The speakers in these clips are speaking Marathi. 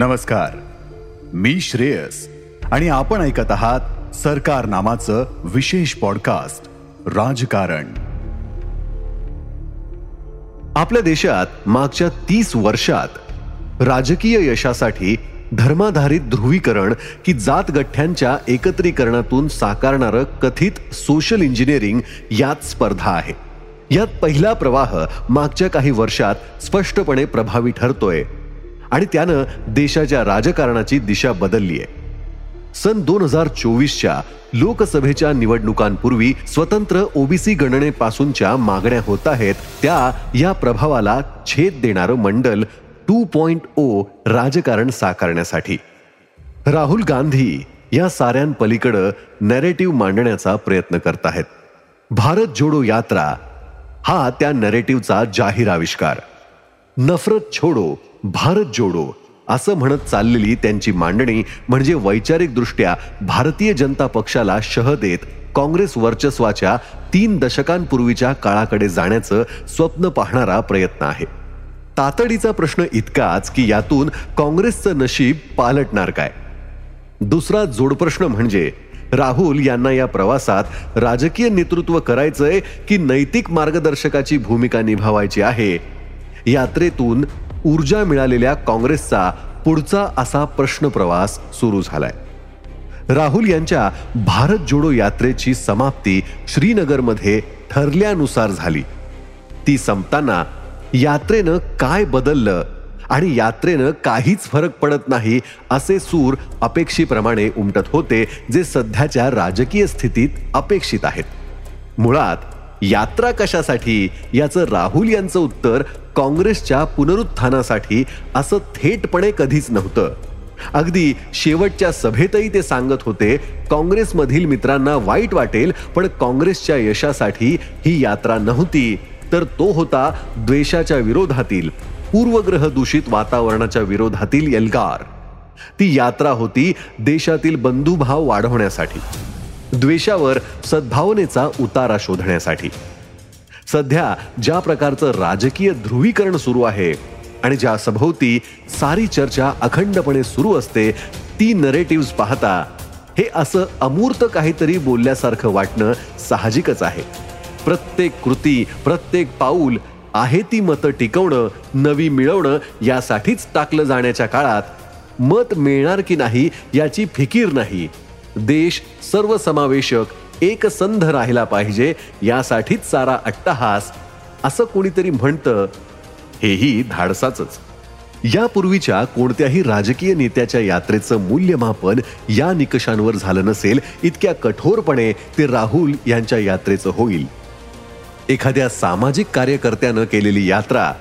नमस्कार. मी श्रेयस आणि आपण ऐकत आहात सरकार नामाचं विशेष पॉडकास्ट राजकारण. आपल्या देशात मागच्या तीस वर्षात राजकीय यशासाठी धर्माधारित ध्रुवीकरण की जात गठ्ठ्यांच्या एकत्रीकरणातून साकारणारं कथित सोशल इंजिनिअरिंग यात स्पर्धा आहे. यात पहिला प्रवाह मागच्या काही वर्षात स्पष्टपणे प्रभावी ठरतोय. आणि त्यानं देशाच्या राजकारणाची दिशा बदलली आहे. सन दोन हजार चोवीसच्या लोकसभेच्या निवडणुकांपूर्वी स्वतंत्र ओबीसी गणनेपासूनच्या मागण्या होत आहेत त्या या प्रभावाला छेद देणारं मंडल टू पॉइंट ओ राजकारण साकारण्यासाठी. राहुल गांधी या साऱ्यांपलीकडं नॅरेटिव्ह मांडण्याचा प्रयत्न करत आहेत. भारत जोडो यात्रा हा त्या नॅरेटिव्हचा जाहीर आविष्कार. नफरत छोडो भारत जोडो असं म्हणत चाललेली त्यांची मांडणी म्हणजे वैचारिकदृष्ट्या भारतीय जनता पक्षाला शह देत काँग्रेस वर्चस्वाच्या तीन दशकांपूर्वीच्या काळाकडे जाण्याचं स्वप्न पाहणारा प्रयत्न आहे. तातडीचा प्रश्न इतकाच की यातून काँग्रेसचं नशीब पालटणार काय? दुसरा जोडप्रश्न म्हणजे राहुल यांना या प्रवासात राजकीय नेतृत्व करायचंय की नैतिक मार्गदर्शकाची भूमिका निभावायची आहे? यात्रेतून ऊर्जा मिळालेल्या काँग्रेसचा पुढचा असा प्रश्न प्रवास सुरू झालाय. राहुल यांच्या भारत जोडो यात्रेची समाप्ती श्रीनगरमध्ये ठरल्यानुसार झाली. ती संपताना यात्रेनं काय बदललं आणि यात्रेनं काहीच फरक पडत नाही असे सूर अपेक्षेप्रमाणे उमटत होते जे सध्याच्या राजकीय स्थितीत अपेक्षित आहेत. मुळात यात्रा कशासाठी? याचं राहुल यांचं उत्तर काँग्रेसच्या पुनरुत्थानासाठी असं थेटपणे कधीच नव्हतं. अगदी शेवटच्या सभेतही ते सांगत होते काँग्रेसमधील मित्रांना वाईट वाटेल पण काँग्रेसच्या यशासाठी ही यात्रा नव्हती. तर तो होता द्वेषाच्या विरोधातील पूर्वग्रह दूषित वातावरणाच्या विरोधातील एल्गार. ती यात्रा होती देशातील बंधुभाव वाढवण्यासाठी. द्वेषावर सद्भावनेचा उतारा शोधण्यासाठी. सध्या ज्या प्रकारचं राजकीय ध्रुवीकरण सुरू आहे आणि ज्या सभोवती सारी चर्चा अखंडपणे सुरू असते ती नरेटिव्ह पाहता हे असं अमूर्त काहीतरी बोलल्यासारखं वाटणं साहजिकच आहे. प्रत्येक कृती प्रत्येक पाऊल आहे ती मतं टिकवणं नवी मिळवणं यासाठीच टाकलं जाण्याच्या काळात मत मिळणार की नाही याची फिकीर नाही. देश सर्वसमावेशक एकसंध राहिला पाहिजे यासाठीच सारा अट्टहास असं कोणीतरी म्हणतं हेही धाडसाच यापूर्वीच्या कोणत्याही राजकीय नेत्याच्या यात्रेचं मूल्यमापन या निकषांवर झालं नसेल इतक्या कठोरपणे ते राहुल यांच्या यात्रेचं होईल. एखाद्या सामाजिक कार्यकर्त्यानं केलेली यात्रा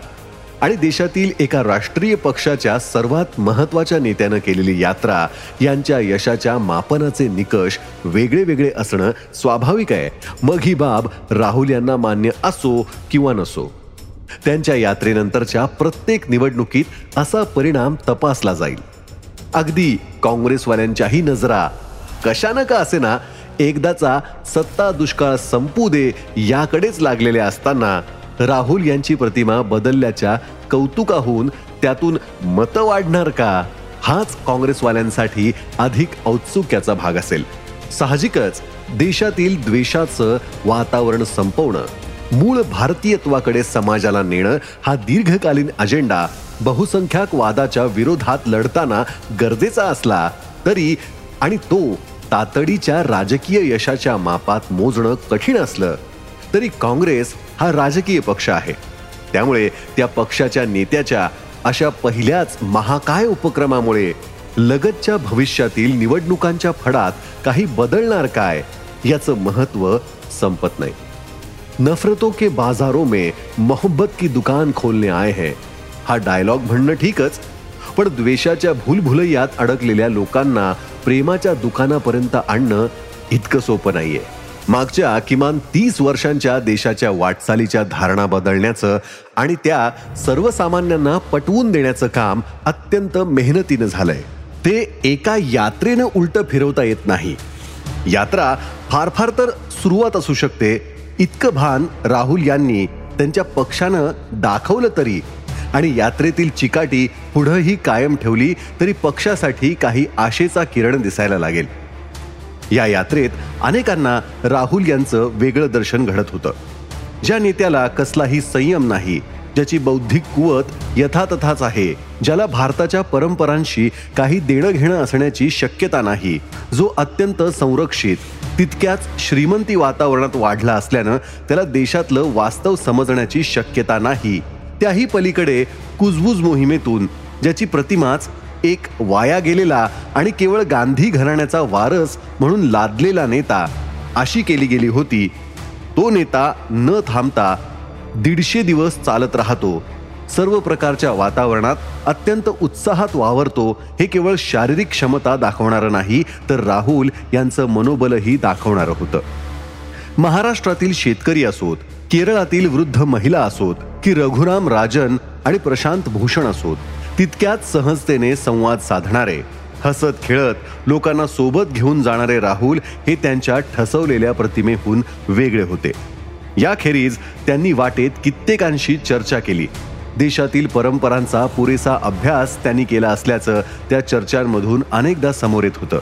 आणि देशातील एका राष्ट्रीय पक्षाच्या सर्वात महत्त्वाच्या नेत्यानं केलेली यात्रा यांच्या यशाच्या मापनाचे निकष वेगळे वेगळे असणं स्वाभाविक आहे. मग ही बाब राहुल यांना मान्य असो किंवा नसो. त्यांच्या यात्रेनंतरच्या प्रत्येक निवडणुकीत असा परिणाम तपासला जाईल. अगदी काँग्रेसवाल्यांच्याही नजरा कशानं का असे ना एकदाचा सत्ता दुष्काळ संपू दे याकडेच लागलेल्या असताना राहुल यांची प्रतिमा बदलल्याच्या कौतुकाहून त्यातून मतं वाढणार का? हाच काँग्रेसवाल्यांसाठी अधिक औत्सुक्याचा भाग असेल. साहजिकच देशातील द्वेषाचं वातावरण संपवणं मूळ भारतीयत्वाकडे समाजाला नेणं हा दीर्घकालीन अजेंडा बहुसंख्याक वादाच्या विरोधात लढताना गरजेचा असला तरी आणि तो तातडीच्या राजकीय यशाच्या मापात मोजणं कठीण असलं. तरी काँग्रेस हा राजकीय पक्ष आहे. त्यामुळे त्या पक्षाच्या नेत्याच्या अशा पहिल्याच महाकाय उपक्रमामुळे लगतच्या भविष्यातील निवडणुकांच्या फडात काही बदलणार काय याचं महत्त्व संपत नाही. नफरतों के बाजारों में मोहब्बत की दुकान खोलने आए हैं. हा डायलॉग म्हणणं ठीकच पण द्वेषाच्या भूलभुलैयात अडकलेल्या लोकांना प्रेमाच्या दुकानापर्यंत आणणं इतकं सोपं नाहीये. मागच्या किमान तीस वर्षांच्या देशाच्या वाटचालीच्या धारणा बदलण्याचं आणि त्या सर्वसामान्यांना पटवून देण्याचं काम अत्यंत मेहनतीनं झालंय. ते एका यात्रेनं उलट फिरवता येत नाही. यात्रा फार फार तर सुरुवात असू शकते. इतकं भान राहुल यांनी त्यांच्या पक्षानं दाखवलं तरी आणि यात्रेतील चिकाटी पुढंही कायम ठेवली तरी पक्षासाठी काही आशेचा किरण दिसायला लागेल. या यात्रेत अनेकांना राहुल यांचं वेगळं दर्शन घडत होतं. ज्या नेत्याला कसलाही संयम नाही ज्याची बौद्धिक कुवत यथातथाच आहे ज्याला भारताच्या परंपरांशी काही देणं घेणं असण्याची शक्यता नाही जो अत्यंत संरक्षित तितक्याच श्रीमंती वातावरणात वाढला असल्यानं त्याला देशातलं वास्तव समजण्याची शक्यता नाही. त्याही पलीकडे कुजबुज मोहिमेतून ज्याची प्रतिमाच एक वाया गेलेला आणि केवळ गांधी घराण्याचा वारस म्हणून लादलेला नेता अशी केली गेली होती. तो नेता न थांबता दीडशे दिवस चालत राहतो. सर्व प्रकारच्या वातावरणात अत्यंत उत्साहात वावरतो. हे केवळ शारीरिक क्षमता दाखवणारं नाही तर राहुल यांचं मनोबलही दाखवणारं होतं. महाराष्ट्रातील शेतकरी असोत केरळातील वृद्ध महिला असोत की रघुराम राजन आणि प्रशांत भूषण असोत तितक्याच सहजतेने संवाद साधणारे हसत खेळत लोकांना सोबत घेऊन जाणारे राहुल हे त्यांच्या ठसवलेल्या प्रतिमेहून वेगळे होते. याखेरीज त्यांनी वाटेत कित्येकांशी चर्चा केली. देशातील परंपरांचा पुरेसा अभ्यास त्यांनी केला असल्याचं त्या चर्चांमधून अनेकदा समोर येत होतं.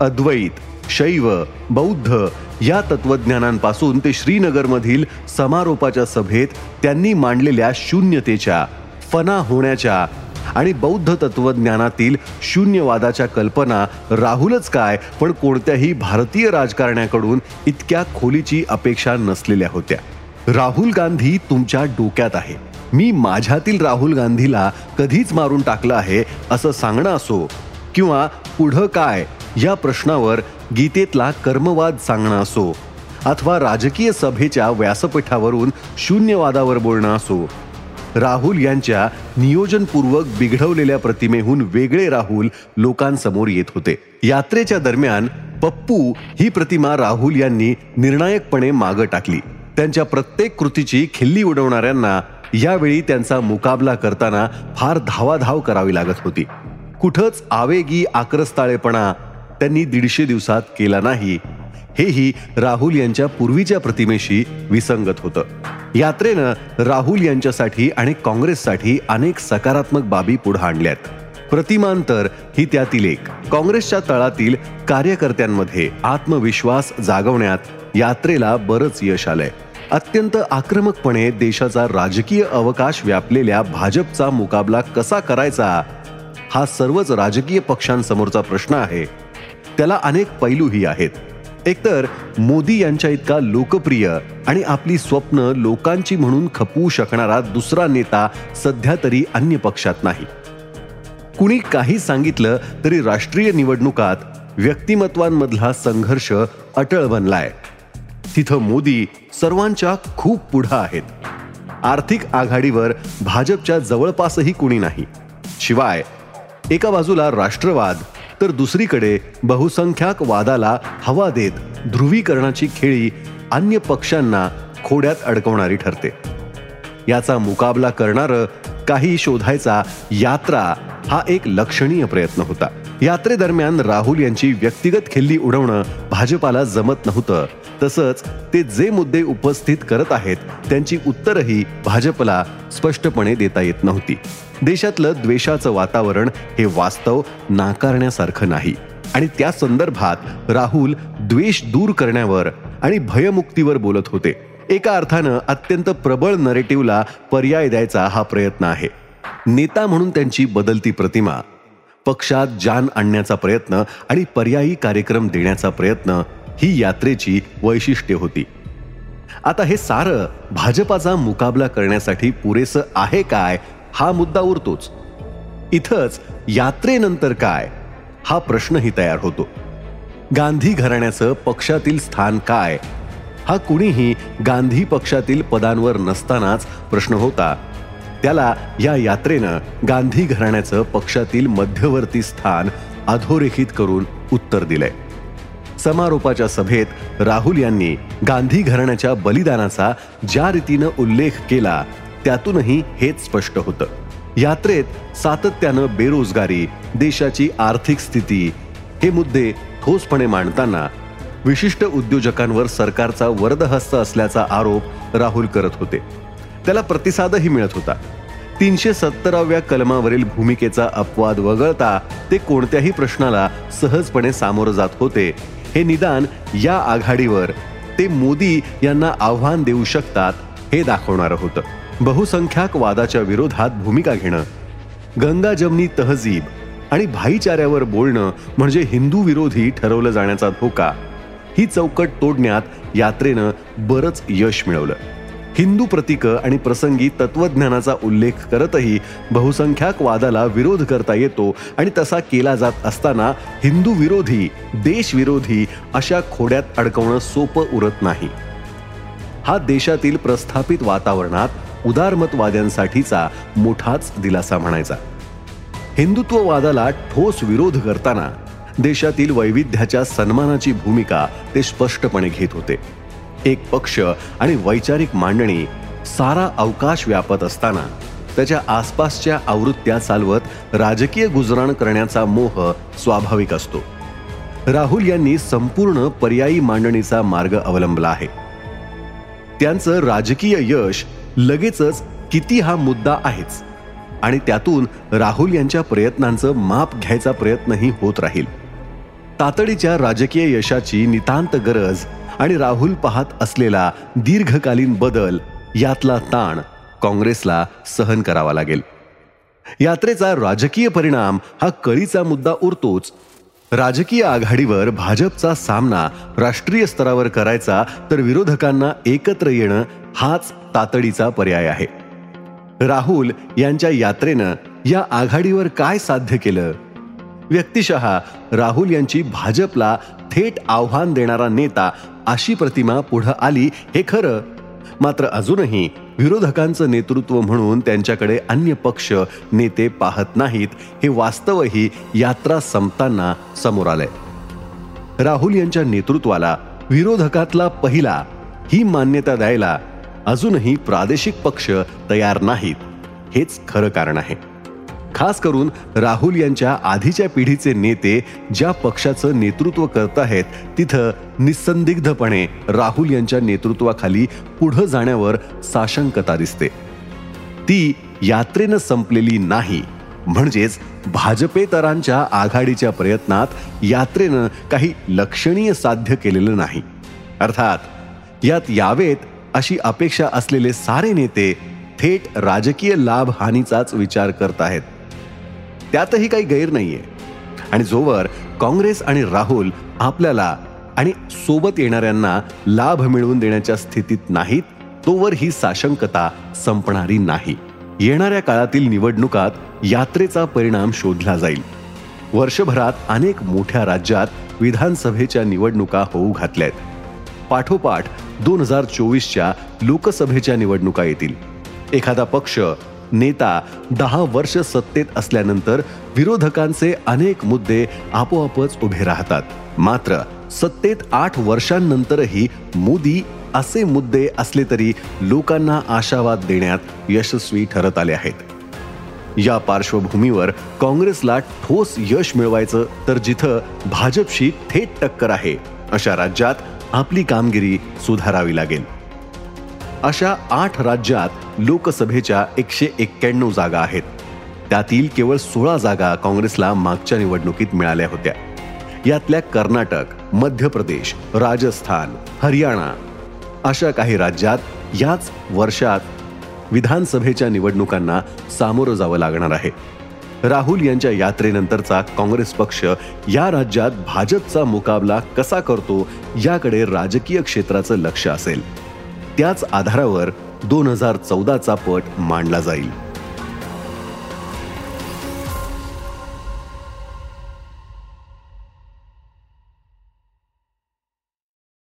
अद्वैत शैव बौद्ध या तत्वज्ञानांपासून ते श्रीनगरमधील समारोपाच्या सभेत त्यांनी मांडलेल्या शून्यतेच्या फना होण्याच्या आणि बौद्ध तत्वज्ञानातील शून्यवादाच्या कल्पना राहुलच काय पण कोणत्याही भारतीय राजकारण्याकडून इतक्या खोलीची अपेक्षा नसलेल्या होत्या. राहुल गांधी तुमच्या डोक्यात आहे. मी माझ्यातील राहुल गांधीला कधीच मारून टाकलं आहे असं सांगणं असो किंवा पुढं काय या प्रश्नावर गीतेतला कर्मवाद सांगणं असो अथवा राजकीय सभेच्या व्यासपीठावरून शून्यवादावर बोलणं असो. राहुल यांच्या नियोजनपूर्वक बिघडवलेल्या प्रतिमेहून वेगळे राहुल लोकांसमोर येत होते. यात्रेच्या दरम्यान पप्पू ही प्रतिमा राहुल यांनी निर्णायकपणे मागं टाकली. त्यांच्या प्रत्येक कृतीची खिल्ली उडवणाऱ्यांना यावेळी त्यांचा मुकाबला करताना फार धावाधाव करावी लागत होती. कुठंच आवेगी आक्रस्ताळेपणा त्यांनी दीडशे दिवसात केला नाही. हेही राहुल यांच्या पूर्वीच्या प्रतिमेशी विसंगत होतं. यात्रेनं राहुल यांच्यासाठी आणि काँग्रेससाठी अनेक सकारात्मक बाबी पुढे आणल्यात. प्रतिमांतर ही त्यातील एक. काँग्रेसच्या तळातील कार्यकर्त्यांमध्ये आत्मविश्वास जागवण्यात यात्रेला बरंच यश आलंय. अत्यंत आक्रमकपणे देशाचा राजकीय अवकाश व्यापलेल्या भाजपचा मुकाबला कसा करायचा हा सर्वच राजकीय पक्षांसमोरचा प्रश्न आहे. त्याला अनेक पैलूही आहेत. एकतर मोदी यांच्या इतका लोकप्रिय आणि आपली स्वप्न लोकांची म्हणून खपवू शकणारा दुसरा नेता सध्या तरी अन्य पक्षात नाही. कुणी काही सांगितलं तरी राष्ट्रीय निवडणुकात व्यक्तिमत्वांमधला संघर्ष अटळ बनलाय. तिथं मोदी सर्वांच्या खूप पुढं आहेत. आर्थिक आघाडीवर भाजपच्या जवळपासही कुणी नाही. शिवाय एका बाजूला राष्ट्रवाद तर दुसरीकडे बहुसंख्याक वादाला हवा देत ध्रुवीकरणाची खेळी अन्य पक्षांना खोड्यात अडकवणारी ठरते. याचा मुकाबला करणारं काही शोधायचा यात्रा हा एक लक्षणीय प्रयत्न होता. यात्रेदरम्यान राहुल यांची व्यक्तिगत खिल्ली उडवणं भाजपाला जमत नव्हतं. तसंच ते जे मुद्दे उपस्थित करत आहेत त्यांची उत्तरही भाजपला स्पष्टपणे देता येत नव्हती. देशातलं द्वेषाचं वातावरण हे वास्तव नाकारण्यासारखं नाही. आणि त्या संदर्भात राहुल द्वेष दूर करण्यावर आणि भयमुक्तीवर बोलत होते. एका अर्थानं अत्यंत प्रबळ नरेटिव्हला पर्याय द्यायचा हा प्रयत्न आहे. नेता म्हणून त्यांची बदलती प्रतिमा पक्षात जान आणण्याचा प्रयत्न आणि पर्यायी कार्यक्रम देण्याचा प्रयत्न ही यात्रेची वैशिष्ट्ये होती. आता हे सारं भाजपाचा मुकाबला करण्यासाठी पुरेसं आहे काय हा मुद्दा उरतोच. इथंच यात्रेनंतर काय? हा प्रश्नही तयार होतो. गांधी घराण्याचं पक्षातील स्थान काय? हा कुणीही गांधी पक्षातील पदांवर नसतानाच प्रश्न होता. त्याला या यात्रेनं गांधी घराण्याचं पक्षातील मध्यवर्ती स्थान अधोरेखित करून उत्तर दिलंय. समारोपाच्या सभेत राहुल यांनी गांधी घराण्याच्या बलिदानाचा ज्या रीतीनं उल्लेख केला त्यातूनही हेच स्पष्ट होतं. यात्रेत सातत्यानं बेरोजगारी देशाची आर्थिक स्थिती हे मुद्दे ठोसपणे मांडताना विशिष्ट उद्योजकांवर सरकारचा वरदहस्त असल्याचा आरोप राहुल करत होते. त्याला प्रतिसादही मिळत होता. तीनशे सत्तराव्या कलमावरील भूमिकेचा अपवाद वगळता ते कोणत्याही प्रश्नाला सहजपणे सामोरं जात होते हे निदान या आघाडीवर ते मोदी यांना आव्हान देऊ शकतात हे दाखवणारं होतं. बहुसंख्याक वादाच्या विरोधात भूमिका घेणं गंगा जमनी तहजीब आणि भाईचाऱ्यावर बोलणं म्हणजे हिंदू विरोधी ठरवलं जाण्याचा धोका ही चौकट तोडण्यात यात्रेनं बरंच यश मिळवलं. हिंदू प्रतीकं आणि प्रसंगी तत्वज्ञानाचा उल्लेख करतही बहुसंख्याक वादाला विरोध करता येतो आणि तसा केला जात असताना हिंदू विरोधी देशविरोधी अशा खोड्यात अडकवणं सोपं उरत नाही. हा देशातील प्रस्थापित वातावरणात उदारमतवाद्यांसाठीचा मोठाच दिलासा म्हणायचा. हिंदुत्ववादाला ठोस विरोध करताना देशातील वैविध्याच्या सन्मानाची भूमिका ते स्पष्टपणे घेत होते. एक पक्ष आणि वैचारिक मांडणी सारा अवकाश व्यापत असताना त्याच्या आसपासच्या आवृत्त्या चालवत राजकीय गुजराण करण्याचा मोह स्वाभाविक असतो. राहुल यांनी संपूर्ण पर्यायी मांडणीचा मार्ग अवलंबला आहे. त्यांचं राजकीय यश लगेचच किती हा मुद्दा आहेच. आणि त्यातून राहुल यांच्या प्रयत्नांचं माप घ्यायचा प्रयत्नही होत राहील. तातडीच्या राजकीय यशाची नितांत गरज आणि राहुल पाहत असलेला दीर्घकालीन बदल यातला ताण काँग्रेसला सहन करावा लागेल. यात्रेचा राजकीय परिणाम हा कळीचा मुद्दा उरतोच. राजकीय आघाडीवर भाजपचा सामना राष्ट्रीय स्तरावर करायचा तर विरोधकांना एकत्र येणं हाच तातडीचा पर्याय आहे. राहुल यांच्या यात्रेनं या आघाडीवर काय साध्य केलं? व्यक्तिशः राहुल यांची भाजपला थेट आव्हान देणारा नेता अशी प्रतिमा पुढं आली हे खरं. मात्र अजूनही विरोधकांचं नेतृत्व म्हणून त्यांच्याकडे अन्य पक्ष नेते पाहत नाहीत हे वास्तवही यात्रा संपताना समोर आलंय. राहुल यांच्या नेतृत्वाला विरोधकातला पहिला ही मान्यता द्यायला अजूनही प्रादेशिक पक्ष तयार नाहीत. हेच खरं कारण आहे. खास करून राहुल यांच्या आधीच्या पिढीचे नेते ज्या पक्षाचं नेतृत्व करत आहेत तिथं निसंदिग्धपणे राहुल यांच्या नेतृत्वाखाली पुढं जाण्यावर साशंकता दिसते. ती यात्रेनं संपलेली नाही. म्हणजेच भाजपेतरांच्या आघाडीच्या प्रयत्नात यात्रेनं काही लक्षणीय साध्य केलेलं नाही. अर्थात यात यावेत अशी अपेक्षा असलेले सारे नेते थेट राजकीय लाभ हानीचाच विचार करत आहेत. त्यातही काही गैर नाहीये. आणि जोवर काँग्रेस आणि राहुल आपल्याला आणि सोबत येणाऱ्यांना लाभ मिळवून देण्याच्या स्थितीत नाहीत तोवर ही साशंकता संपणारी नाही. येणाऱ्या काळातील निवडणुकात यात्रेचा परिणाम शोधला जाईल. वर्षभरात अनेक मोठ्या राज्यात विधानसभेच्या निवडणुका होऊ घातल्या आहेत पाठोपाठ दोन हजार चोवीसच्या लोकसभेच्या निवडणुका येतील. एखादा पक्ष नेता दहा वर्ष सत्तेत असल्यानंतर विरोधकांचे अनेक मुद्दे आपोआपच उभे राहतात. मात्र सत्तेत आठ वर्षांनंतरही मोदी असे मुद्दे असले तरी लोकांना आशावाद देण्यात यशस्वी ठरत आले आहेत. या पार्श्वभूमीवर काँग्रेसला ठोस यश मिळवायचं तर जिथं भाजपशी थेट टक्कर आहे अशा राज्यात आपली कामगिरी सुधारावी लागेल. अशा आठ राज्यात लोकसभेच्या एकशे एक्क्याण्णव जागा आहेत. त्यातील केवळ सोळा जागा काँग्रेसला मागच्या निवडणुकीत मिळाल्या होत्या. यातल्या कर्नाटक मध्य प्रदेश राजस्थान हरियाणा अशा काही राज्यात याच वर्षात विधानसभेच्या निवडणुकांना सामोरं जावं लागणार आहे. राहुल यांच्या यात्रेनंतरचा काँग्रेस पक्ष या राज्यात भाजपचा मुकाबला कसा करतो याकडे राजकीय क्षेत्राचं लक्ष असेल. त्याच आधारावर दोन हजार चौदाचा पट मांडला जाईल.